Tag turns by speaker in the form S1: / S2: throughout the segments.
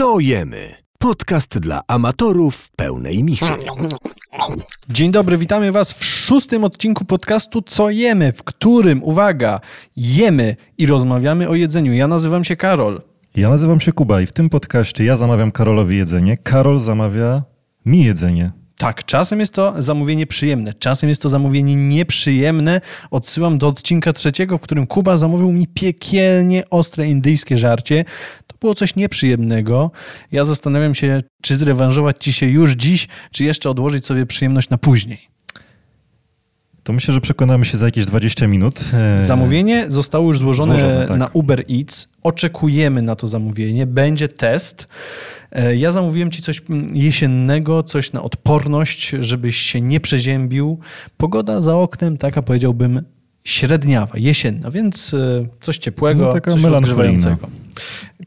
S1: Co jemy? Podcast dla amatorów pełnej michy.
S2: Dzień dobry, witamy Was w szóstym odcinku podcastu Co jemy, w którym, uwaga, jemy i rozmawiamy o jedzeniu. Ja nazywam się Karol.
S3: Ja nazywam się Kuba i w tym podcaście ja zamawiam Karolowi jedzenie, Karol zamawia mi jedzenie.
S2: Tak, czasem jest to zamówienie przyjemne, czasem jest to zamówienie nieprzyjemne. Odsyłam do odcinka trzeciego, w którym Kuba zamówił mi piekielnie ostre indyjskie żarcie. To było coś nieprzyjemnego. Ja zastanawiam się, czy zrewanżować ci się już dziś, czy jeszcze odłożyć sobie przyjemność na później.
S3: To myślę, że przekonamy się za jakieś 20 minut. E,
S2: Zamówienie zostało już złożone,
S3: Złożone, tak.
S2: na Uber Eats. Oczekujemy na to zamówienie. Będzie test. E, Ja zamówiłem ci coś jesiennego, coś na odporność, żebyś się nie przeziębił. Pogoda za oknem, taka powiedziałbym średniawa, jesienna, więc e, coś ciepłego,
S3: No, taka
S2: coś rozgrzewającego.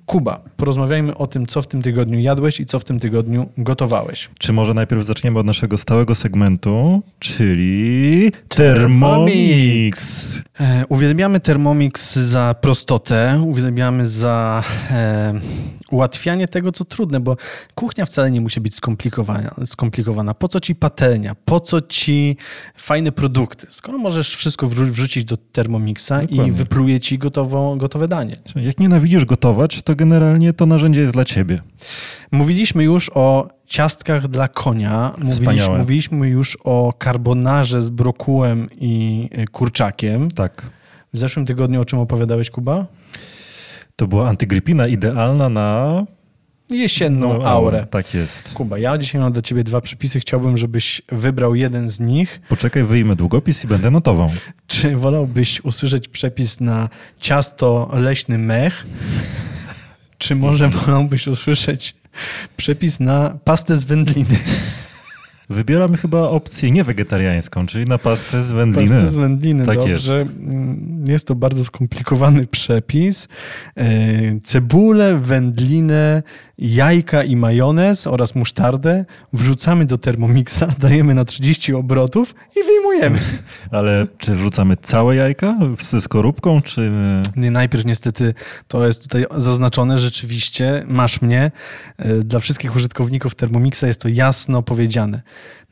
S2: Kuba, porozmawiajmy o tym, co w tym tygodniu jadłeś i co w tym tygodniu gotowałeś.
S3: Czy może najpierw zaczniemy od naszego stałego segmentu, czyli Thermomix.
S2: E, Uwielbiamy Thermomix za prostotę, uwielbiamy za e, ułatwianie tego, co trudne, bo kuchnia wcale nie musi być skomplikowana. skomplikowana. Po co ci patelnia? Po co ci fajne produkty? Skoro możesz wszystko wrzu- wrzucić do Thermomixa i
S3: Dokładnie.
S2: wypluje ci gotowo, gotowe danie.
S3: Jak nienawidzisz gotować, to generalnie to narzędzie jest dla ciebie.
S2: Mówiliśmy już o ciastkach dla konia, mówiliśmy już o carbonarze z brokułem i e, kurczakiem.
S3: Tak.
S2: W zeszłym tygodniu o czym opowiadałeś, Kuba?
S3: To była antygrypina idealna na
S2: Jesienną
S3: no,
S2: aurę.
S3: Tak jest.
S2: Kuba, ja dzisiaj mam dla ciebie dwa przepisy. Chciałbym, żebyś wybrał jeden z nich.
S3: Poczekaj, wyjmę długopis i będę notował.
S2: Czy wolałbyś usłyszeć przepis na ciasto leśny mech? Czy może wolałbyś usłyszeć przepis na pastę z wędliny?
S3: Wybieram chyba opcję niewegetariańską, czyli na pastę z wędliny.
S2: Pastę z wędliny,
S3: Tak
S2: dobrze. Mm, Jest to bardzo skomplikowany przepis. E, Cebulę, wędlinę, jajka i majonez oraz musztardę wrzucamy do Thermomixa, dajemy na 30 obrotów i wyjmujemy.
S3: Ale czy wrzucamy całe jajka ze skorupką, czy...
S2: Nie, najpierw niestety to jest tutaj zaznaczone rzeczywiście, masz mnie. E, Dla wszystkich użytkowników Thermomixa jest to jasno powiedziane.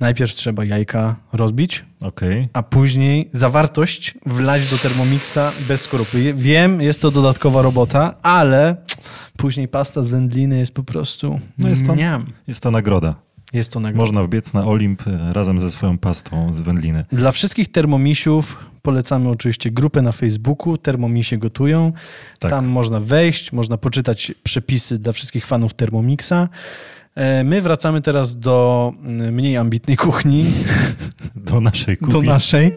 S2: Najpierw trzeba jajka rozbić,
S3: Okej.
S2: a później zawartość wlać do Thermomixa bez skorupy. Wiem, jest to dodatkowa robota, ale później pasta z wędliny jest po prostu
S3: No jest to-. Jest to nagroda.
S2: Jest to nagroda.
S3: Można wbiec na Olimp e, razem ze swoją pastą z wędliny.
S2: Dla wszystkich termomisiów polecamy oczywiście grupę na Facebooku Termomisie gotują.
S3: Tak.
S2: Tam można wejść, można poczytać przepisy dla wszystkich fanów Thermomixa. E, My wracamy teraz do mm, mniej ambitnej kuchni,
S3: Do naszej kuchni.
S2: do naszej.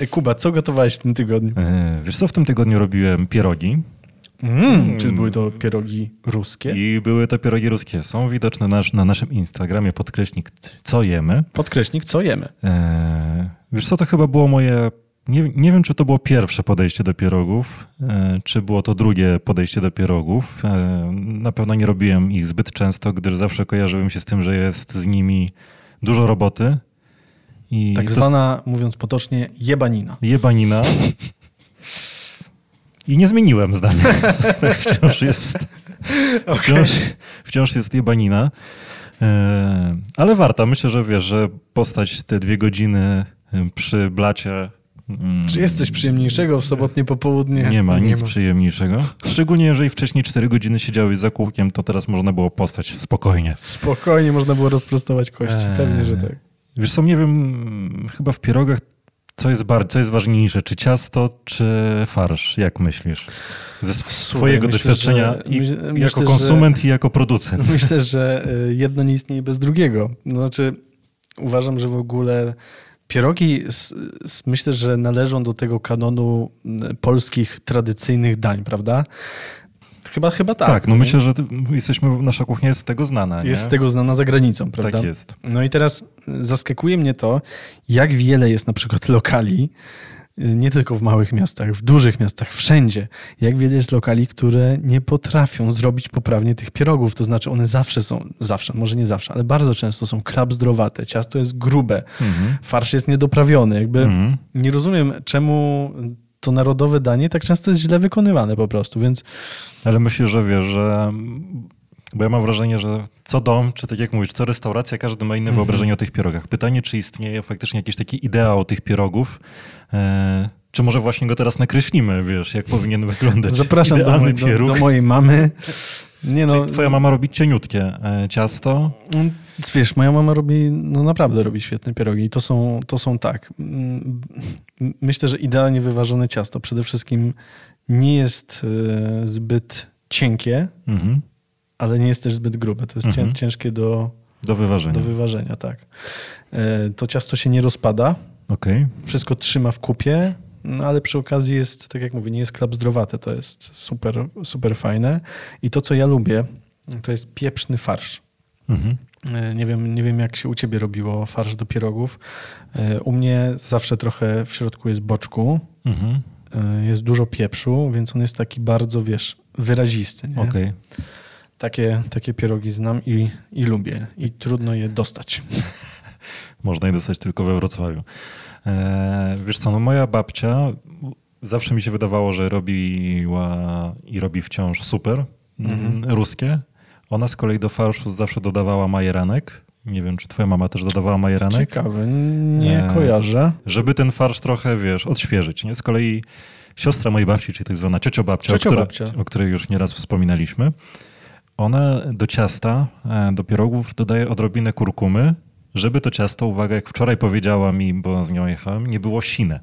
S2: E, Kuba, co gotowałeś w tym tygodniu?
S3: E, Wiesz co, w tym tygodniu robiłem pierogi
S2: Mm, czy były to pierogi ruskie?
S3: i były to pierogi ruskie. Są widoczne nasz, na naszym Instagramie podkreśnik co jemy.
S2: Podkreśnik, co jemy?
S3: Wiesz co, to chyba było moje... Nie, nie wiem, czy to było pierwsze podejście do pierogów, e, czy było to drugie podejście do pierogów. E, Na pewno nie robiłem ich zbyt często, gdyż zawsze kojarzyłem się z tym, że jest z nimi dużo roboty. I
S2: Tak zwana, mówiąc potocznie, jebanina.
S3: jebanina. I nie zmieniłem zdania. Tak wciąż jest. Wciąż, wciąż jest jebanina. E, Ale warto. Myślę, że wiesz, że postać te dwie godziny przy blacie. Mm,
S2: Czy jest coś przyjemniejszego w sobotnie popołudnie?
S3: Nie ma nic przyjemniejszego. Szczególnie jeżeli wcześniej 4 godziny siedziałeś za kółkiem, to teraz można było postać spokojnie.
S2: Spokojnie można było rozprostować kości.
S3: Eee.
S2: Pewnie, że tak.
S3: Wiesz co, nie wiem, chyba w pierogach co jest, bar- co jest ważniejsze, czy ciasto, czy farsz, jak myślisz? Ze sw- swojego
S2: myślę,
S3: doświadczenia
S2: że-
S3: i
S2: myśl-
S3: jako
S2: myślę, że-
S3: konsument i jako producent.
S2: Myślę, że y, jedno nie istnieje bez drugiego. No, Znaczy, uważam, że w ogóle pierogi s- s- myślę, że należą do tego kanonu polskich tradycyjnych dań, prawda? Chyba, chyba tak.
S3: Tak, no
S2: nie?
S3: myślę, że jesteśmy, nasza kuchnia jest z tego znana.
S2: Jest
S3: nie?
S2: z tego znana za granicą, prawda?
S3: Tak jest.
S2: No i teraz zaskakuje mnie to, jak wiele jest na przykład lokali, nie tylko w małych miastach, w dużych miastach, wszędzie, jak wiele jest lokali, które nie potrafią zrobić poprawnie tych pierogów. To znaczy one zawsze są, zawsze, może nie zawsze, ale bardzo często są klapzdrowate, ciasto jest grube,
S3: Mhm.
S2: farsz jest niedoprawiony. Jakby
S3: Mhm.
S2: nie rozumiem, czemu to narodowe danie tak często jest źle wykonywane po prostu, więc
S3: Ale myślę, że wiesz, że Bo ja mam wrażenie, że co dom, czy tak jak mówisz, co restauracja, każdy ma inne
S2: Mhm.
S3: wyobrażenie o tych pierogach. Pytanie, czy istnieje faktycznie jakiś taki ideał tych pierogów, e, czy może właśnie go teraz nakreślimy, wiesz, jak powinien wyglądać
S2: Zapraszam do,
S3: idealny
S2: do,
S3: pieróg.
S2: do mojej mamy. Nie no,
S3: Czyli twoja mama robi cieniutkie e, ciasto.
S2: Mm, Wiesz, moja mama robi, no naprawdę robi świetne pierogi. I to są, to są tak. mm, Myślę, że idealnie wyważone ciasto przede wszystkim nie jest e, zbyt cienkie,
S3: Mhm.
S2: Ale nie jest też zbyt grube. To jest
S3: Mhm.
S2: ciężkie do,
S3: Do wyważenia.
S2: do wyważenia, tak. E, To ciasto się nie rozpada,
S3: Okej.
S2: wszystko trzyma w kupie, no ale przy okazji jest, tak jak mówię, nie jest klapzdrowate, to jest super, super fajne. I to, co ja lubię, to jest pieprzny farsz.
S3: Mhm.
S2: E, Nie wiem, nie wiem, jak się u ciebie robiło farsz do pierogów. E, U mnie zawsze trochę w środku jest boczku,
S3: Mhm.
S2: jest dużo pieprzu, więc on jest taki bardzo, wiesz, wyrazisty.
S3: Okej.
S2: Takie, takie pierogi znam i, i lubię. I trudno je dostać.
S3: Można je dostać tylko we Wrocławiu. E, wiesz co, no moja babcia zawsze mi się wydawało, że robiła i robi wciąż super mm, ruskie. Ona z kolei do farszu zawsze dodawała majeranek. Nie wiem, czy twoja mama też dodawała majeranek.
S2: Ciekawe, nie
S3: E,
S2: kojarzę.
S3: Żeby ten farsz trochę, wiesz, odświeżyć. Nie? Z kolei siostra mojej babci, czyli tak zwana ciociobabcia, o,
S2: Ciociobabcia.
S3: której- o której już nieraz wspominaliśmy, ona do ciasta, e, do pierogów dodaje odrobinę kurkumy, żeby to ciasto, uwaga, jak wczoraj powiedziała mi, bo z nią jechałem, nie było sine.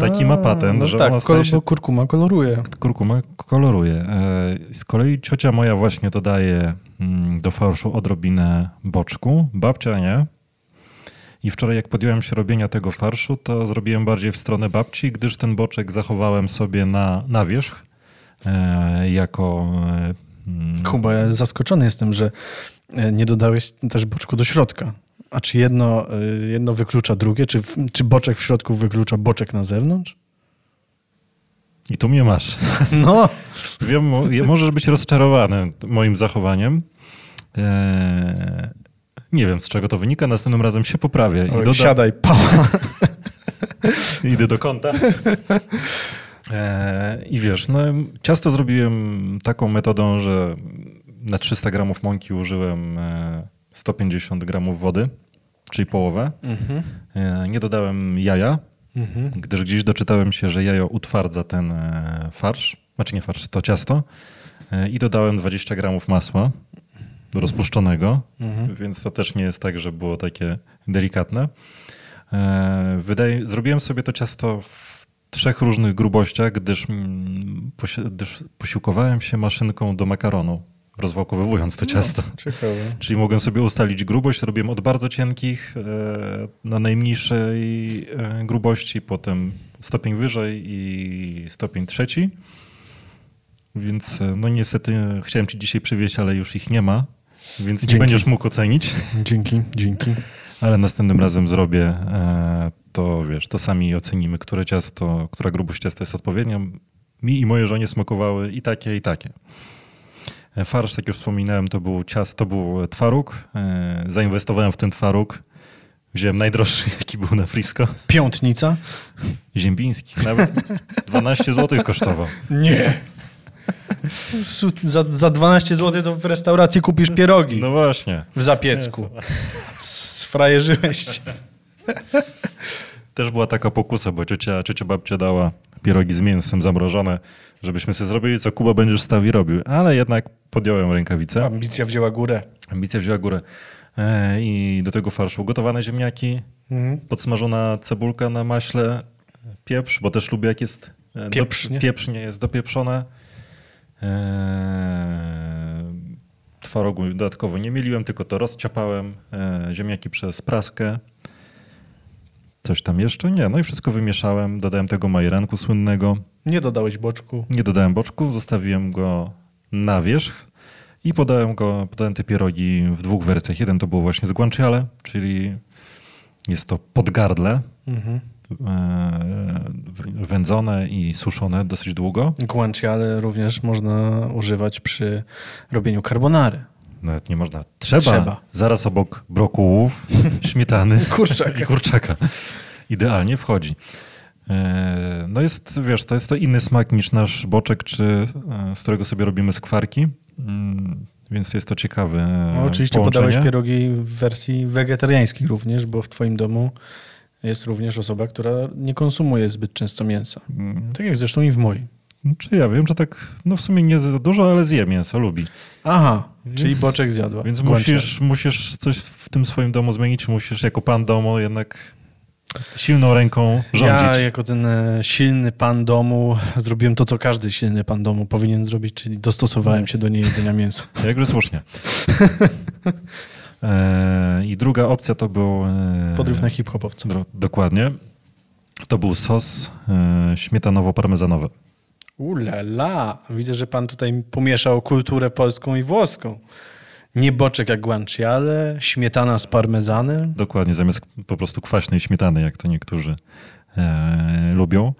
S3: taki ma patent,
S2: no
S3: że
S2: tak,
S3: ona staje się-
S2: kurkuma koloruje.
S3: Kurkuma koloruje. E, Z kolei ciocia moja właśnie dodaje mm, do farszu odrobinę boczku, babcia nie. I wczoraj jak podjąłem się robienia tego farszu, to zrobiłem bardziej w stronę babci, gdyż ten boczek zachowałem sobie na, na wierzch e, jako... mm,
S2: Kuba, ja zaskoczony jestem, że e, nie dodałeś też boczku do środka. A czy jedno, e, jedno wyklucza drugie? Czy, czy boczek w środku wyklucza boczek na zewnątrz?
S3: I tu mnie masz.
S2: No,
S3: Wiem, możesz być rozczarowany moim zachowaniem. E, nie wiem, z czego to wynika. Następnym razem się poprawię. I
S2: Oj,
S3: doda-
S2: siadaj, pała.
S3: Idę do kąta. E, I wiesz, no, ciasto zrobiłem taką metodą, że na 300 gramów mąki użyłem e, 150 gramów wody, czyli połowę.
S2: Mhm.
S3: E, Nie dodałem jaja,
S2: Mhm.
S3: gdyż gdzieś doczytałem się, że jajo utwardza ten e, farsz, znaczy nie farsz, to ciasto. E, I dodałem 20 gramów masła rozpuszczonego,
S2: Mhm.
S3: więc to też nie jest tak, że było takie delikatne. E, Wydaje, zrobiłem sobie to ciasto w trzech różnych grubościach, gdyż, mm, posi- gdyż posiłkowałem się maszynką do makaronu, rozwałkowywując to ciasto.
S2: Ciekawe.
S3: Czyli mogłem sobie ustalić grubość, robiłem od bardzo cienkich e, na najmniejszej e, grubości, potem stopień wyżej i stopień trzeci. Więc e, no niestety chciałem ci dzisiaj przywieźć, ale już ich nie ma, więc nie
S2: Dzięki.
S3: będziesz mógł ocenić.
S2: Dzięki, dzięki.
S3: Ale następnym razem zrobię to, wiesz, to sami ocenimy, które ciasto, która grubość ciasta jest odpowiednia. Mi i mojej żonie smakowały i takie, i takie. E, Farsz, jak już wspominałem, to był ciast, to był twaróg. E, Zainwestowałem w ten twaróg. Wziąłem najdroższy, jaki był na Frisco.
S2: Piątnica?
S3: Ziembiński. Nawet 12 zł kosztował.
S2: Nie. Za, za 12 zł to w restauracji kupisz pierogi
S3: No właśnie.
S2: w Zapiecku. Sfrajerzyłeś się.
S3: Też była taka pokusa, bo ciocia, ciocia babcia dała pierogi z mięsem zamrożone, żebyśmy sobie zrobili, co Kuba będziesz stał i robił. Ale jednak podjąłem rękawice.
S2: Ambicja wzięła górę.
S3: Ambicja wzięła górę. E, I do tego farszu gotowane ziemniaki,
S2: Mhm.
S3: podsmażona cebulka na maśle, pieprz, bo też lubię jak jest e,
S2: Pieprznie.
S3: Do, pieprznie jest dopieprzone. E, twarogu dodatkowo nie mieliłem, tylko to rozciapałem. E, ziemniaki przez praskę. Coś tam jeszcze? Nie. No i wszystko wymieszałem. Dodałem tego majeranku słynnego.
S2: Nie dodałeś boczku.
S3: Nie dodałem boczku, zostawiłem go na wierzch i podałem go, podałem te pierogi w dwóch wersjach. Jeden to było właśnie z guanciale, czyli jest to podgardle,
S2: Mhm.
S3: e, wędzone i suszone dosyć długo.
S2: Guanciale również można używać przy robieniu carbonary.
S3: Nawet nie można. Trzeba.
S2: Trzeba.
S3: Zaraz obok brokułów, śmietany
S2: Kurczaka.
S3: i kurczaka. Idealnie wchodzi. E, No jest, wiesz, to jest to inny smak niż nasz boczek, czy e, z którego sobie robimy skwarki. Mm, więc jest to ciekawe
S2: No, oczywiście
S3: połączenie.
S2: podałeś pierogi w wersji wegetariańskiej również, bo w twoim domu jest również osoba, która nie konsumuje zbyt często mięsa.
S3: Mm,
S2: Tak jak zresztą i w mojej.
S3: Czy ja wiem, że tak, no w sumie nie za dużo, ale zje mięso, lubi.
S2: Aha, czyli
S3: Więc-
S2: boczek zjadła.
S3: Więc musisz, musisz coś w tym swoim domu zmienić, musisz jako pan domu jednak silną ręką rządzić.
S2: Ja jako ten e, silny pan domu zrobiłem to, co każdy silny pan domu powinien zrobić, czyli dostosowałem się do niejedzenia mięsa.
S3: Jakże słusznie. E, I druga opcja to był... E,
S2: Podryw na hip-hopowców.
S3: Dokładnie. To był sos e, śmietanowo-parmezanowy.
S2: Ulala, widzę, że pan tutaj pomieszał kulturę polską i włoską. Nie boczek jak guanciale, śmietana z parmezanem.
S3: Dokładnie, zamiast po prostu kwaśnej śmietany, jak to niektórzy e, lubią.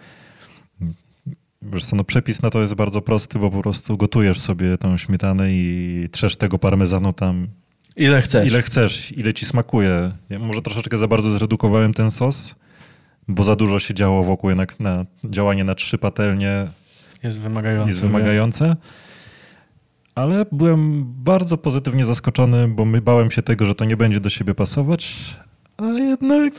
S3: Wiesz co, no przepis na to jest bardzo prosty, bo po prostu gotujesz sobie tą śmietanę i trzesz tego parmezanu tam
S2: Ile chcesz.
S3: ile chcesz, ile ci smakuje. Ja może troszeczkę za bardzo zredukowałem ten sos, bo za dużo się działo wokół, jednak na, działanie na trzy patelnie
S2: Jest wymagający.
S3: jest wymagające. Ale byłem bardzo pozytywnie zaskoczony, bo my bałem się tego, że to nie będzie do siebie pasować, a jednak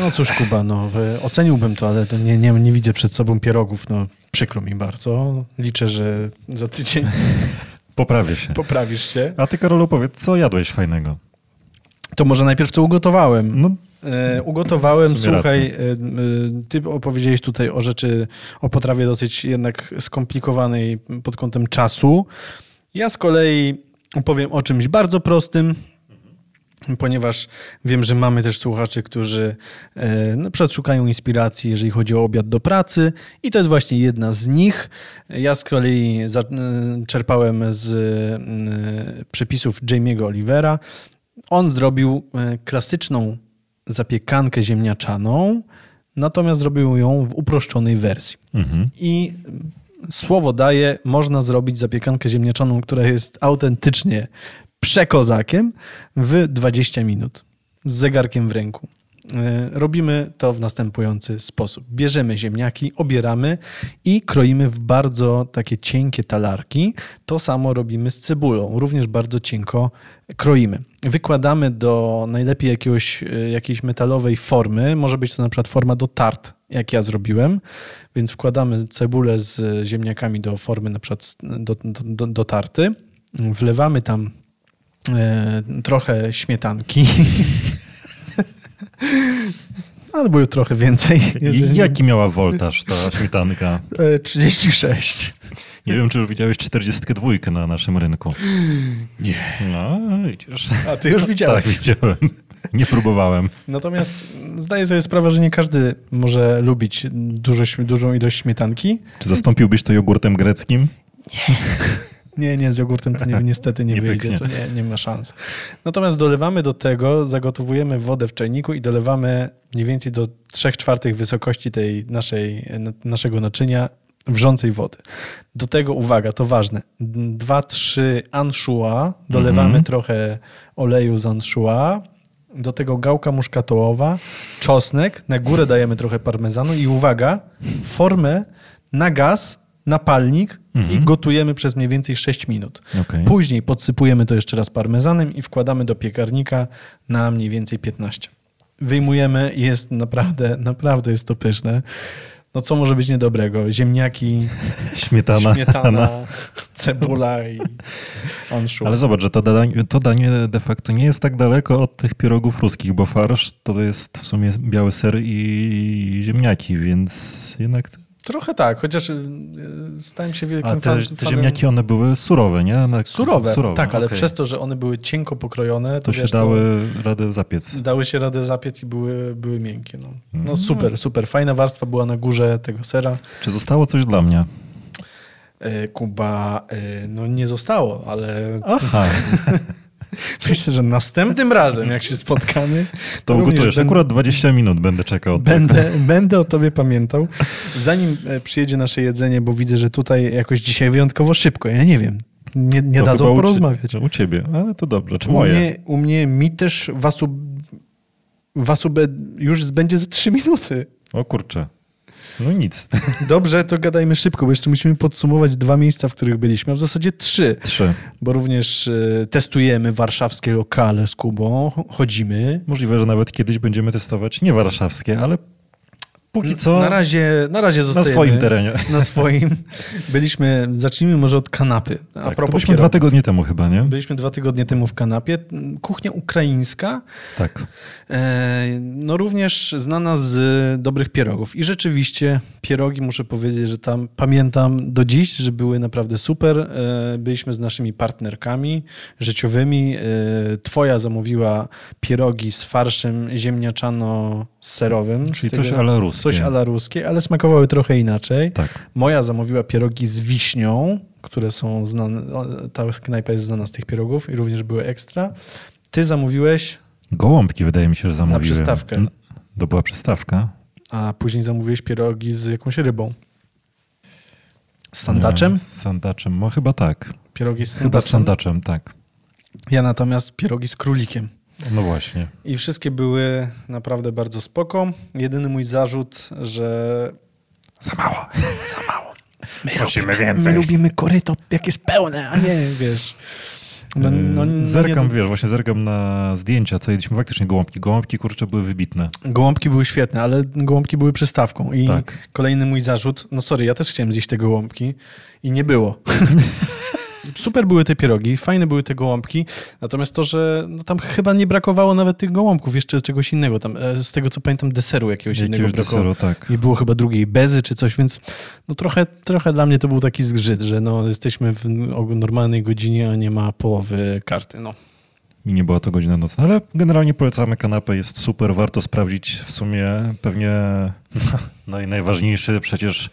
S2: No cóż, Kuba, no, e, oceniłbym to, ale to nie, nie, nie widzę przed sobą pierogów. No, przykro mi bardzo. Liczę, że za tydzień
S3: poprawię się.
S2: poprawisz się.
S3: A ty, Karolu, powiedz, co jadłeś fajnego?
S2: To może najpierw co ugotowałem.
S3: No,
S2: ugotowałem,
S3: W sumie
S2: słuchaj, e, e, ty opowiedziałeś tutaj o rzeczy, o potrawie dosyć jednak skomplikowanej pod kątem czasu. Ja z kolei opowiem o czymś bardzo prostym, ponieważ wiem, że mamy też słuchaczy, którzy e, na przykład szukają inspiracji, jeżeli chodzi o obiad do pracy i to jest właśnie jedna z nich. Ja z kolei e, czerpałem z e, przepisów Jamie'ego Olivera. On zrobił e, klasyczną zapiekankę ziemniaczaną, natomiast zrobił ją w uproszczonej wersji.
S3: mhm.
S2: I słowo daje, można zrobić zapiekankę ziemniaczaną, która jest autentycznie przekozakiem w 20 minut z zegarkiem w ręku. E, Robimy to w następujący sposób. Bierzemy ziemniaki, obieramy i kroimy w bardzo takie cienkie talarki. To samo robimy z cebulą, również bardzo cienko kroimy. Wykładamy do najlepiej jakiegoś, e, jakiejś metalowej formy, może być to na przykład forma do tart, jak ja zrobiłem, więc wkładamy cebulę z ziemniakami do formy na przykład do, do, do tarty, wlewamy tam e, trochę śmietanki. Albo trochę więcej.
S3: Jaki miała woltaż ta śmietanka?
S2: E, 36.
S3: Nie wiem, czy już widziałeś 42 na naszym rynku.
S2: Nie.
S3: No, widzisz.
S2: A ty już widziałeś.
S3: Tak, widziałem. Nie próbowałem.
S2: Natomiast zdaję sobie sprawę, że nie każdy może lubić dużo, dużą ilość śmietanki.
S3: Czy zastąpiłbyś to jogurtem greckim?
S2: Nie, nie, z jogurtem to nie, niestety nie,
S3: Nie
S2: wyjdzie,
S3: pyknie.
S2: to nie, nie ma szans. Natomiast dolewamy do tego, zagotowujemy wodę w czajniku i dolewamy mniej więcej do 3 czwartych wysokości tej naszej, naszego naczynia wrzącej wody. Do tego, uwaga, to ważne, 2-3 anchois, dolewamy
S3: Mhm.
S2: trochę oleju z anchois, do tego gałka muszkatołowa, czosnek, na górę dajemy trochę parmezanu i uwaga, formę na gaz, na palnik i gotujemy przez mniej więcej 6 minut.
S3: Okej.
S2: Później podsypujemy to jeszcze raz parmezanem i wkładamy do piekarnika na mniej więcej 15. Wyjmujemy jest naprawdę, naprawdę jest to pyszne. No co może być niedobrego? Ziemniaki,
S3: Śmietana.
S2: śmietana, cebula i anchois.
S3: Ale zobacz, że to danie, to danie de facto nie jest tak daleko od tych pierogów ruskich, bo farsz to jest w sumie biały ser i ziemniaki, więc jednak...
S2: Trochę tak, chociaż y, stałem się wielkim
S3: A te,
S2: fan,
S3: te
S2: fanem-
S3: ziemniaki, one były surowe, nie? Na-
S2: Surowe, tak, ale
S3: okej.
S2: przez to, że one były cienko pokrojone, to,
S3: To się
S2: wiesz,
S3: dały radę zapiec.
S2: dały się radę zapiec i były, były miękkie. No. no
S3: Mm.
S2: super, super. Fajna warstwa była na górze tego sera.
S3: Czy zostało coś dla mnie?
S2: E, Kuba, e, no nie zostało, ale
S3: Aha,
S2: myślę, że następnym razem, jak się spotkamy,
S3: to ugotujesz.
S2: będę-
S3: Akurat 20 minut będę czekał.
S2: Będę, będę o tobie pamiętał. Zanim e, przyjedzie nasze jedzenie, bo widzę, że tutaj jakoś dzisiaj wyjątkowo szybko, ja nie wiem, nie, nie
S3: To
S2: dadzą porozmawiać.
S3: U ciebie, ale to dobrze. Czy
S2: U
S3: moje?
S2: mnie, u mnie mi też wasu, wasu be- już będzie za trzy minuty.
S3: O kurczę. No nic.
S2: Dobrze, to gadajmy szybko, bo jeszcze musimy podsumować dwa miejsca, w których byliśmy, a w zasadzie trzy,
S3: Trzy.
S2: bo również e, testujemy warszawskie lokale z Kubą, chodzimy.
S3: Możliwe, że nawet kiedyś będziemy testować nie warszawskie, ale póki co
S2: Na razie, na razie
S3: na
S2: zostajemy.
S3: swoim terenie.
S2: Na swoim. Byliśmy, zacznijmy może od kanapy. A
S3: Tak,
S2: propos
S3: byliśmy dwa tygodnie temu chyba, nie?
S2: Byliśmy dwa tygodnie temu w kanapie. Kuchnia ukraińska,
S3: Tak.
S2: e, no również znana z dobrych pierogów. I rzeczywiście pierogi, muszę powiedzieć, że tam pamiętam do dziś, że były naprawdę super. E, Byliśmy z naszymi partnerkami życiowymi. E, Twoja zamówiła pierogi z farszem ziemniaczano-serowym.
S3: Czyli coś ala ruskie.
S2: Coś ala ruskie, ale smakowały trochę inaczej.
S3: Tak.
S2: Moja zamówiła pierogi z wiśnią, które są znane. Ta knajpa jest znana z tych pierogów i również były ekstra. Ty zamówiłeś,
S3: Gołąbki wydaje mi się, że zamówiłem.
S2: przystawkę.
S3: N- To była przystawka.
S2: a później zamówiłeś pierogi z jakąś rybą. Z sandaczem?
S3: Nie, Z sandaczem, no chyba tak.
S2: Pierogi z
S3: Chyba z
S2: sandaczem.
S3: sandaczem, tak.
S2: Ja natomiast pierogi z królikiem.
S3: No właśnie.
S2: I wszystkie były naprawdę bardzo spoko. Jedyny mój zarzut, że
S3: Za mało.
S2: za mało. My lubimy,
S3: więcej.
S2: My lubimy koryto, jak jest pełne, a nie, wiesz... No, no, no,
S3: zerkam,
S2: nie-
S3: wiesz, właśnie zerkam na zdjęcia, co jedliśmy faktycznie gołąbki. Gołąbki, kurczę, były wybitne.
S2: Gołąbki były świetne, ale gołąbki były przystawką. I
S3: Tak.
S2: kolejny mój zarzut, no sorry, ja też chciałem zjeść te gołąbki i nie było. Super były te pierogi, fajne były te gołąbki, natomiast to, że no tam chyba nie brakowało nawet tych gołąbków, jeszcze czegoś innego. Tam, e, z tego co pamiętam, deseru jakiegoś, innego brakowało.
S3: deseru, tak.
S2: Nie było chyba drugiej bezy czy coś, więc no trochę, trochę dla mnie to był taki zgrzyt, że no jesteśmy w normalnej godzinie, a nie ma połowy karty. No.
S3: I nie była to godzina nocna, ale generalnie polecamy kanapę, jest super, warto sprawdzić w sumie pewnie no i najważniejszy przecież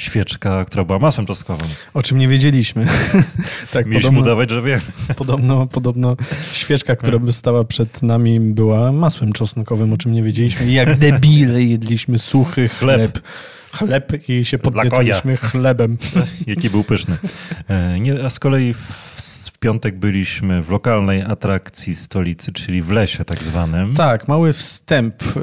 S3: świeczka, która była masłem czosnkowym.
S2: O czym nie wiedzieliśmy. tak,
S3: Mieliśmy
S2: podobno-
S3: udawać, że wiemy.
S2: Podobno, podobno świeczka, która by stała przed nami, była masłem czosnkowym, o czym nie wiedzieliśmy. I jak debile jedliśmy suchy chleb. Chleb i się podniecaliśmy chlebem.
S3: Jaki był pyszny. E, Nie, a z kolei w, w piątek byliśmy w lokalnej atrakcji stolicy, czyli w lesie tak zwanym.
S2: Tak, mały wstęp e,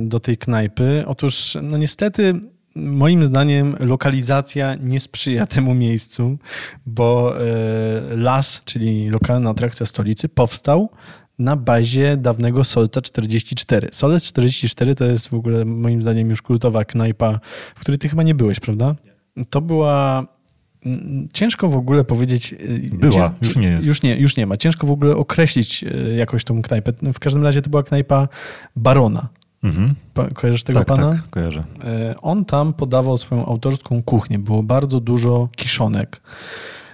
S2: do tej knajpy. Otóż, no niestety, moim zdaniem lokalizacja nie sprzyja temu miejscu, bo e, las, czyli lokalna atrakcja stolicy, powstał na bazie dawnego Solca 44. Solec 44 to jest w ogóle moim zdaniem już kultowa knajpa, w której ty chyba nie byłeś, prawda? To była mm, Ciężko w ogóle powiedzieć. y,
S3: Była,
S2: cię-
S3: już nie jest.
S2: Już nie, już nie ma. Ciężko w ogóle określić y, jakoś tą knajpę. W każdym razie to była knajpa Barona.
S3: Mhm.
S2: Kojarzysz tego
S3: Tak,
S2: pana?
S3: tak, kojarzę.
S2: E, On tam podawał swoją autorską kuchnię. Było bardzo dużo kiszonek.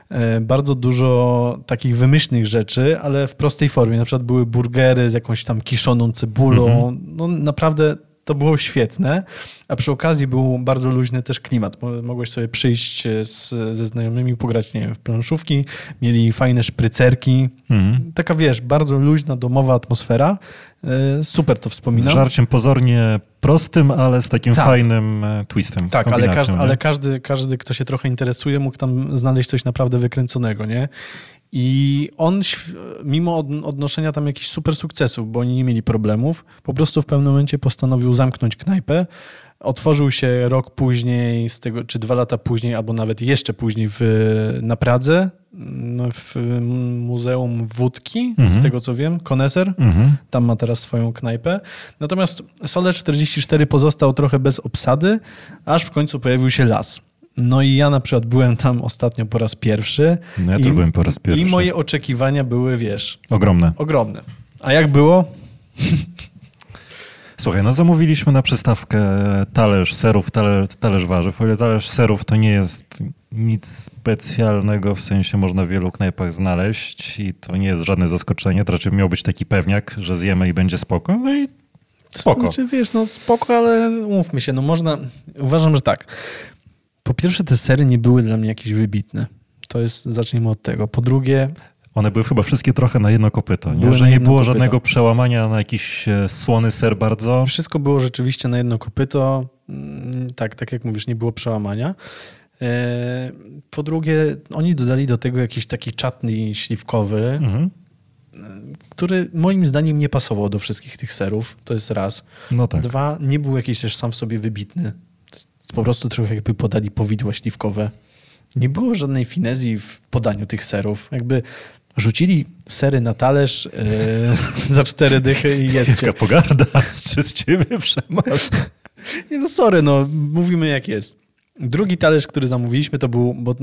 S2: E, Bardzo dużo takich wymyślnych rzeczy, ale w prostej formie. Na przykład były burgery z jakąś tam kiszoną cebulą. No naprawdę to było świetne. A przy okazji był bardzo luźny też klimat. Mo- Mogłeś sobie przyjść e, z, ze znajomymi, pograć nie wiem, w planszówki. Mieli fajne szprycerki.
S3: Mhm.
S2: Taka wiesz, bardzo luźna, domowa atmosfera. E, Super to
S3: Z
S2: wspominam.
S3: żarciem pozornie prostym, ale z takim
S2: Tak.
S3: fajnym e, twistem. z
S2: Tak, ale, każdy, ale każdy, każdy, kto się trochę interesuje, mógł tam znaleźć coś naprawdę wykręconego, nie? I on, mimo od- odnoszenia tam jakichś super sukcesów, bo oni nie mieli problemów, po prostu w pewnym momencie postanowił zamknąć knajpę. Otworzył się rok później, z tego, czy dwa lata później, albo nawet jeszcze później w, na Pradze, mm, w Muzeum Wódki, z
S3: Mhm.
S2: tego co wiem, Koneser.
S3: Mhm.
S2: Tam ma teraz swoją knajpę. Natomiast Sole 44 pozostał trochę bez obsady, aż w końcu pojawił się las. No i ja na przykład byłem tam ostatnio po raz pierwszy.
S3: No ja
S2: I,
S3: też byłem po raz pierwszy.
S2: I moje oczekiwania były, wiesz,
S3: Ogromne.
S2: ogromne. A jak było?
S3: Słuchaj, no zamówiliśmy na przystawkę talerz serów, talerz, talerz warzyw. O ile talerz serów to nie jest nic specjalnego, w sensie można w wielu knajpach znaleźć i to nie jest żadne zaskoczenie. To raczej miał być taki pewniak, że zjemy i będzie spoko. No i spoko.
S2: Znaczy, wiesz, no spoko, ale umówmy się, no można... Uważam, że tak. Po pierwsze, te sery nie były dla mnie jakieś wybitne. To jest, zacznijmy od tego. Po drugie,
S3: One były chyba wszystkie trochę na jedno kopyto, nie? Że nie było
S2: kopyto.
S3: żadnego przełamania na jakiś e, słony ser bardzo.
S2: Wszystko było rzeczywiście na jedno kopyto. Mm, Tak, tak jak mówisz, nie było przełamania. E, Po drugie, oni dodali do tego jakiś taki czatny śliwkowy,
S3: Mhm.
S2: który moim zdaniem nie pasował do wszystkich tych serów. To jest raz.
S3: No tak.
S2: Dwa, nie był jakiś też sam w sobie wybitny. Po prostu trochę jakby podali powidła śliwkowe. Nie było żadnej finezji w podaniu tych serów. Jakby rzucili sery na talerz yy, za cztery dychy i jedzcie.
S3: Jaka pogarda z ciebie przemasz.
S2: Nie no sorry, no mówimy jak jest. Drugi talerz, który zamówiliśmy, to był, bo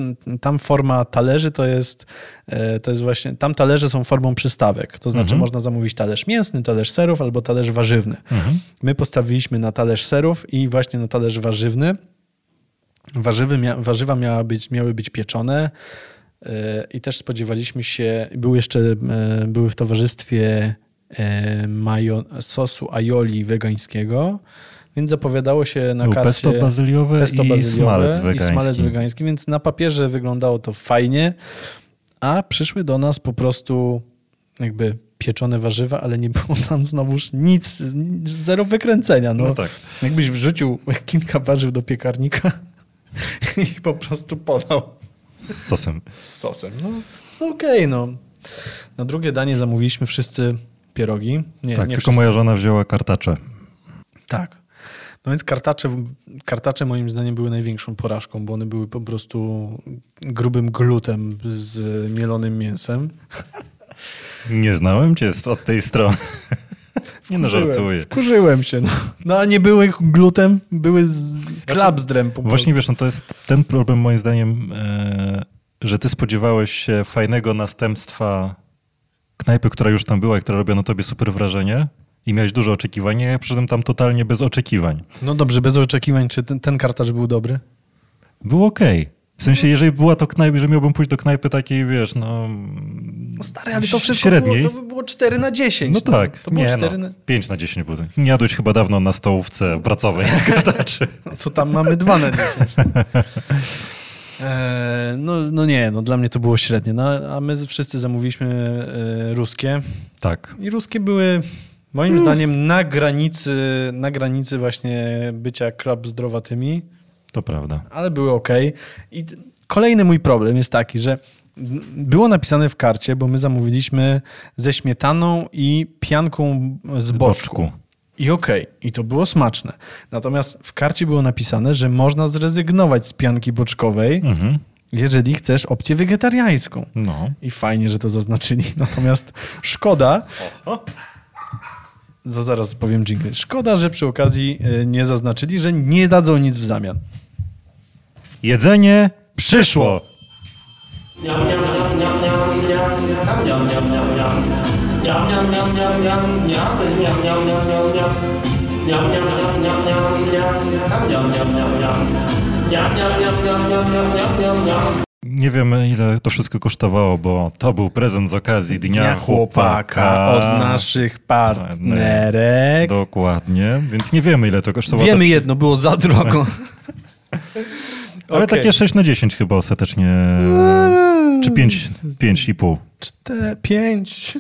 S2: tam forma talerzy to jest, e, to jest właśnie, tam talerze są formą przystawek. To znaczy
S3: Mhm.
S2: można zamówić talerz mięsny, talerz serów albo talerz warzywny.
S3: Mhm.
S2: My postawiliśmy na talerz serów i właśnie na talerz warzywny. Warzywy warzywa miała być, miały być pieczone e, i też spodziewaliśmy się, był jeszcze, e, były w towarzystwie majo, sosu aioli wegańskiego, więc zapowiadało się na
S3: Był
S2: karcie
S3: pesto bazyliowe
S2: pesto
S3: i
S2: bazyliowe
S3: smalec
S2: i
S3: wegański.
S2: smalec wegański, więc na papierze wyglądało to fajnie, a przyszły do nas po prostu jakby pieczone warzywa, ale nie było tam znowuż nic, zero wykręcenia. No,
S3: No tak.
S2: Jakbyś wrzucił kilka warzyw do piekarnika i po prostu podał
S3: Z sosem.
S2: z sosem. No, no okej, no. Na drugie danie zamówiliśmy wszyscy pierogi. Nie,
S3: tak,
S2: nie
S3: tylko
S2: wszyscy.
S3: moja żona wzięła kartacze.
S2: Tak. No więc kartacze, kartacze moim zdaniem były największą porażką, bo one były po prostu grubym glutem z mielonym mięsem.
S3: Nie znałem cię od tej strony. Nie no, żartuję.
S2: Wkurzyłem się. No. no a nie były glutem, były z klapsdrem po prostu.
S3: Właśnie wiesz, no to jest ten problem moim zdaniem, e, że ty spodziewałeś się fajnego następstwa knajpy, która już tam była i która robiła na tobie super wrażenie i miałeś dużo oczekiwań, a ja przyszedłem tam totalnie bez oczekiwań.
S2: No dobrze, bez oczekiwań, czy ten, ten kartacz był dobry?
S3: Było okej. W sensie, jeżeli była to knajpa, że miałbym pójść do knajpy takiej, wiesz, no...
S2: No stary, ale to wszystko
S3: średniej.
S2: było, to by było 4 na 10.
S3: No tak,
S2: To było
S3: nie
S2: 4
S3: no,
S2: na...
S3: 5 na 10 było. Nie jadłeś chyba dawno na stołówce pracowej kartaczy.
S2: No to tam mamy 2 na 10. Eee, no, no nie, no dla mnie to było średnie. No, a my wszyscy zamówiliśmy e, ruskie.
S3: Tak.
S2: I ruskie były moim zdaniem na granicy, na granicy właśnie bycia klub zdrowatymi,
S3: To prawda.
S2: ale były ok. I kolejny mój problem jest taki, że było napisane w karcie, bo my zamówiliśmy ze śmietaną i pianką z boczku.
S3: boczku.
S2: I okej, i to było smaczne. Natomiast w karcie było napisane, że można zrezygnować z pianki boczkowej,
S3: Mhm.
S2: jeżeli chcesz opcję wegetariańską.
S3: No.
S2: I fajnie, że to zaznaczyli. Natomiast szkoda. Za, zaraz powiem jingle. Szkoda, że przy okazji y, nie zaznaczyli, że nie dadzą nic w zamian.
S3: Jedzenie przyszło. Nie wiem, ile to wszystko kosztowało, bo to był prezent z okazji Dnia,
S2: Dnia chłopaka od naszych partnerek.
S3: Dokładnie, więc nie wiemy, ile to kosztowało.
S2: Wiemy
S3: Tak-
S2: jedno, było za drogo.
S3: Ale
S2: Okej.
S3: takie 6 na 10 chyba ostatecznie. Czy 5, 5,5.
S2: Czte, pięć.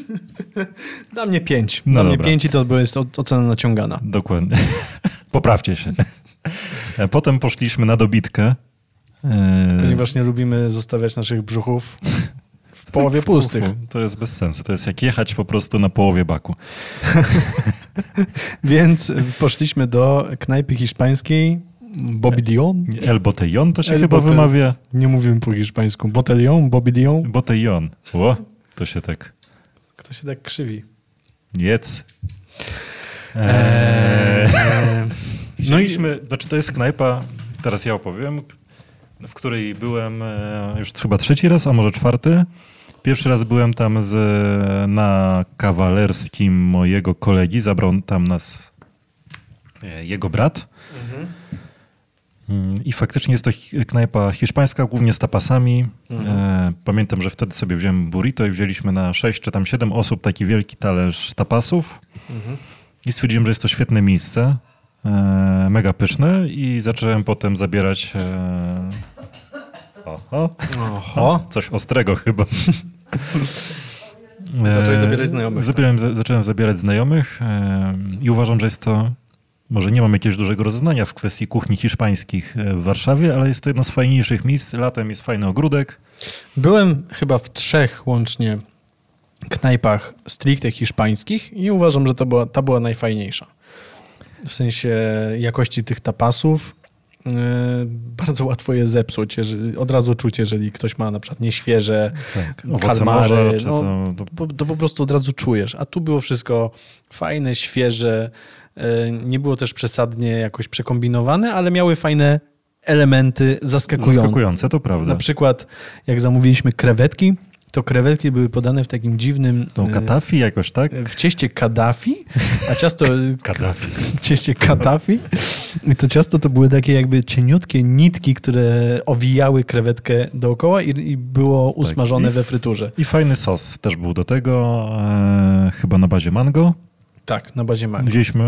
S2: Dla mnie pięć. Dla
S3: No
S2: mnie
S3: dobra.
S2: pięć i to jest ocena naciągana.
S3: Dokładnie. Poprawcie się. Potem poszliśmy na dobitkę. E,
S2: Ponieważ nie lubimy zostawiać naszych brzuchów w połowie pustych.
S3: To jest bez sensu. To jest jak jechać po prostu na połowie baku.
S2: Więc poszliśmy do knajpy hiszpańskiej Bobby Dion.
S3: El Botellon to się
S2: El
S3: chyba
S2: Bote-
S3: wymawia.
S2: Nie mówimy po hiszpańsku. Botellon, Bobby Dion.
S3: Botellon. Ło, to się tak
S2: Kto się tak krzywi?
S3: jedz.
S2: Eee,
S3: No i znaczy to jest knajpa, teraz ja opowiem, w której byłem e, już chyba trzeci raz, a może czwarty. Pierwszy raz byłem tam z, na kawalerskim mojego kolegi, zabrał tam nas e, jego brat. Mm, I faktycznie jest to knajpa hiszpańska, głównie z tapasami. E, Pamiętam, że wtedy sobie wziąłem burrito i wzięliśmy na 6 czy tam 7 osób taki wielki talerz tapasów. I stwierdziłem, że jest to świetne miejsce, mega pyszne i zacząłem potem zabierać oho,
S2: Oho.
S3: coś ostrego chyba.
S2: Zacząłeś
S3: E,
S2: zabierać znajomych, tak?
S3: Zabierałem, za- zacząłem zabierać znajomych e, i uważam, że jest to, może nie mam jakiegoś dużego rozeznania w kwestii kuchni hiszpańskich e, w Warszawie, ale jest to jedno z fajniejszych miejsc. Latem jest fajny ogródek.
S2: Byłem chyba w trzech łącznie knajpach stricte hiszpańskich i uważam, że to była, ta była najfajniejsza. W sensie jakości tych tapasów, bardzo łatwo je zepsuć. Jeżeli, od razu czuć, jeżeli ktoś ma na przykład nieświeże
S3: Tak, owoce
S2: kalmary.
S3: morza,
S2: no,
S3: to, to
S2: po, to po prostu od razu czujesz. A tu było wszystko fajne, świeże. e, Nie było też przesadnie jakoś przekombinowane, ale miały fajne elementy zaskakujące.
S3: zaskakujące, to prawda.
S2: Na przykład, jak zamówiliśmy krewetki, to krewetki były podane w takim dziwnym.
S3: Tą
S2: e,
S3: katafi jakoś, tak?
S2: w cieście kadafi, a ciasto
S3: Kadafi.
S2: w cieście kadafi. I to ciasto to były takie jakby cieniutkie nitki, które owijały krewetkę dookoła i, i było usmażone
S3: I w-
S2: we fryturze.
S3: I fajny sos też był do tego, e, chyba na bazie mango.
S2: Tak, na bazie mango.
S3: Wzięliśmy,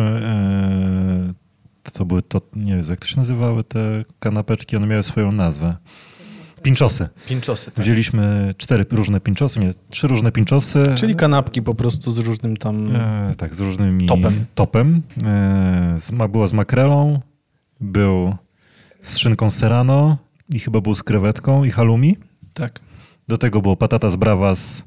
S3: e, to były, to, nie wiem jak to się nazywały te kanapeczki, one miały swoją nazwę. Pinczosy.
S2: Pinczosy. Tak.
S3: Wzięliśmy cztery różne pinczosy, nie, trzy różne pinczosy.
S2: Czyli kanapki po prostu z różnym tam...
S3: E, tak, z różnymi
S2: Topem.
S3: topem. E, z, ma, było z makrelą, był z szynką serrano i chyba był z krewetką i halloumi.
S2: Tak.
S3: Do tego było patata z brawa z,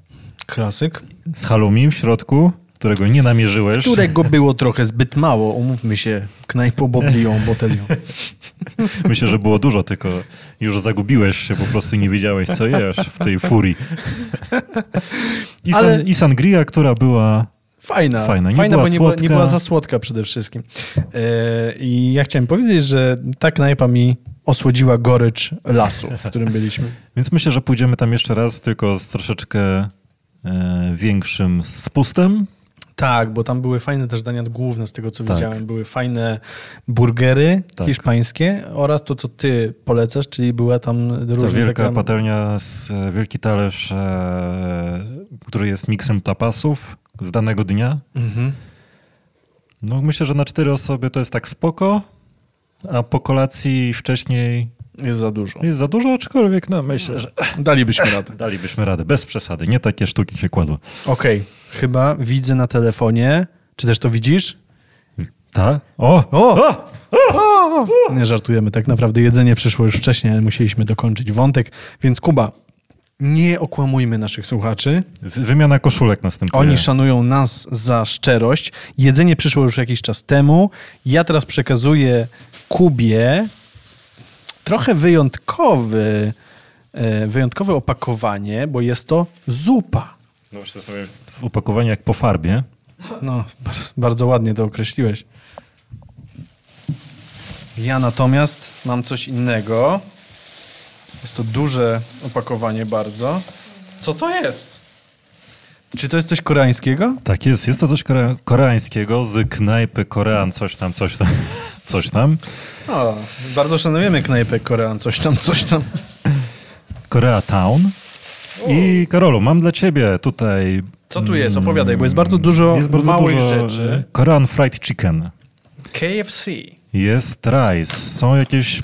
S2: Klasyk.
S3: z halloumi w środku, którego nie namierzyłeś.
S2: Którego było trochę zbyt mało, umówmy się, knajpą boblią, botelią.
S3: Myślę, że było dużo, tylko już zagubiłeś się, po prostu nie wiedziałeś, co jesz w tej furii. I, san,
S2: Ale-
S3: i sangria, która była...
S2: Fajna,
S3: Fajna. Nie
S2: fajna
S3: była
S2: bo nie była, nie była za słodka przede wszystkim. E, I ja chciałem powiedzieć, że ta knajpa mi osłodziła gorycz lasu, w którym byliśmy.
S3: Więc myślę, że pójdziemy tam jeszcze raz, tylko z troszeczkę e, większym spustem.
S2: Tak, bo tam były fajne też dania główne, z tego co
S3: Tak.
S2: widziałem. Były fajne burgery
S3: Tak.
S2: hiszpańskie oraz to, co ty polecasz, czyli była tam
S3: Ta
S2: różna
S3: wielka
S2: taka...
S3: patelnia, z, e, wielki talerz, e, który jest miksem tapasów z danego dnia.
S2: Mhm.
S3: No myślę, że na cztery osoby to jest tak spoko, a po kolacji wcześniej
S2: Jest za dużo.
S3: jest za dużo, aczkolwiek no myślę, że
S2: Dalibyśmy radę.
S3: dalibyśmy radę, bez przesady, nie takie sztuki się kładło.
S2: Okej, chyba widzę na telefonie. Czy też to widzisz?
S3: Tak? O!
S2: O! Nie żartujemy, tak naprawdę jedzenie przyszło już wcześniej, ale musieliśmy dokończyć wątek. Więc Kuba, nie okłamujmy naszych słuchaczy.
S3: Wymiana koszulek następuje.
S2: Oni szanują nas za szczerość. Jedzenie przyszło już jakiś czas temu. Ja teraz przekazuję Kubie trochę wyjątkowy, e, wyjątkowe opakowanie, bo jest to zupa.
S3: No właśnie zastanawiam opakowaniu jak po farbie.
S2: No, bar- bardzo ładnie to określiłeś. Ja natomiast mam coś innego. Jest to duże opakowanie bardzo. Co to jest? Czy to jest coś koreańskiego?
S3: Tak jest, jest to coś kore- koreańskiego z knajpy Korean, coś tam, coś tam, coś tam.
S2: O, bardzo szanujemy knajpę Korean, coś tam, coś tam.
S3: Korea Town. I Karolu, mam dla ciebie tutaj...
S2: Co tu jest? Opowiadaj, bo jest bardzo dużo
S3: jest bardzo
S2: małych
S3: dużo
S2: rzeczy.
S3: e, Korean Fried Chicken.
S2: KFC.
S3: Jest rice, są jakieś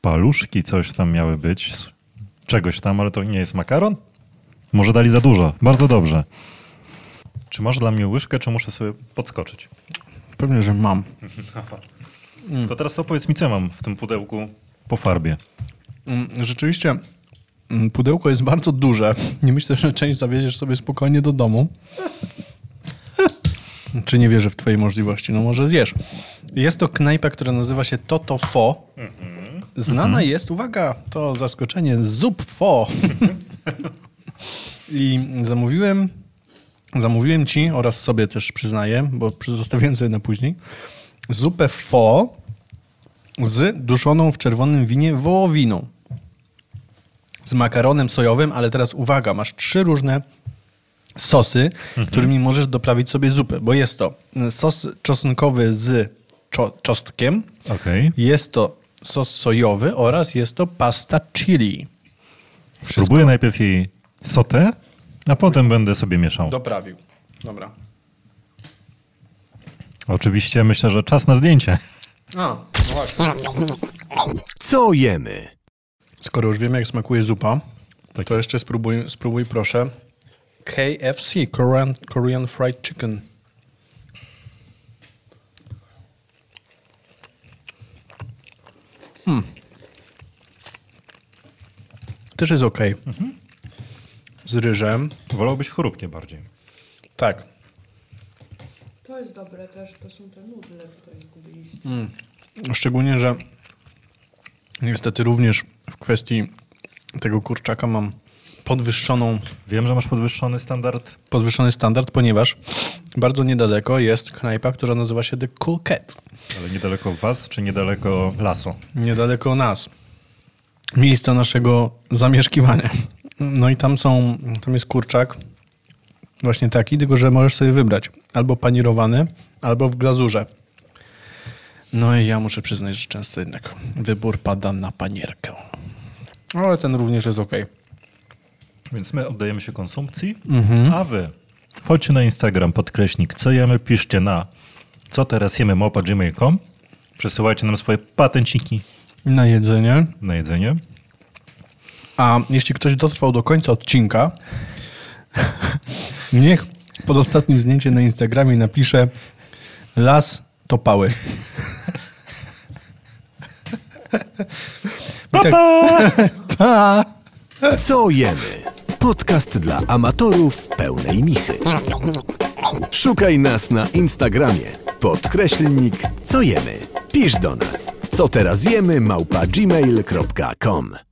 S3: paluszki, coś tam miały być, czegoś tam, ale to nie jest makaron? Może dali za dużo, bardzo dobrze. Czy masz dla mnie łyżkę, czy muszę sobie podskoczyć?
S2: Pewnie, że mam.
S3: To teraz to powiedz mi, co mam w tym pudełku po farbie.
S2: Mm, Rzeczywiście mm, pudełko jest bardzo duże. Nie myślę, że część zawieziesz sobie spokojnie do domu. Czy nie wierzę w twoje możliwości? No może zjesz. Jest to knajpa, która nazywa się Toto Fo. Znana jest, uwaga, to zaskoczenie, Zup Fo. I zamówiłem, zamówiłem ci oraz sobie też przyznaję, bo zostawiłem sobie na później, zupę Fo z duszoną w czerwonym winie wołowiną. Z makaronem sojowym, ale teraz uwaga, masz trzy różne sosy, którymi możesz doprawić sobie zupę, bo jest to sos czosnkowy z czo- czosnkiem,
S3: Okej.
S2: jest to sos sojowy oraz jest to pasta chili.
S3: Spróbuję najpierw jej sotę, a potem będę sobie mieszał.
S2: Doprawił. Dobra.
S3: Oczywiście myślę, że czas na zdjęcie.
S2: A, no właśnie.
S1: Co jemy?
S2: Skoro już wiemy, jak smakuje zupa,
S3: Tak.
S2: to jeszcze spróbuj, spróbuj proszę KFC, Korean, Korean Fried Chicken. Hmm. Też jest ok. Z ryżem.
S3: Wolałbyś chrupkie bardziej.
S2: Tak.
S4: To jest dobre też, to są te nudle, które zgubiliście.
S2: Szczególnie, że Niestety również w kwestii tego kurczaka mam podwyższoną,
S3: Wiem, że masz podwyższony standard.
S2: podwyższony standard, ponieważ bardzo niedaleko jest knajpa, która nazywa się The Cool Cat.
S3: Ale niedaleko was, czy niedaleko lasu?
S2: Niedaleko nas. Miejsca naszego zamieszkiwania. No i tam są, tam jest kurczak właśnie taki, tylko że możesz sobie wybrać albo panierowany, albo w glazurze. No i ja muszę przyznać, że często jednak wybór pada na panierkę. Ale ten również jest ok.
S3: Więc my oddajemy się konsumpcji,
S2: Mhm.
S3: a wy wchodźcie na Instagram, podkreśnik, co jemy, piszcie na co teraz jemy gmail.com, przesyłajcie nam swoje patenciki
S2: Na jedzenie.
S3: na jedzenie.
S2: A jeśli ktoś dotrwał do końca odcinka, niech pod ostatnim zdjęciem na Instagramie napisze las to pały.
S3: Pa,
S2: tak-
S3: pa!
S2: Pa!
S1: Co jemy? Podcast dla amatorów pełnej michy. Szukaj nas na Instagramie. Podkreślnik co jemy. Pisz do nas. Co teraz jemy małpa gmail.com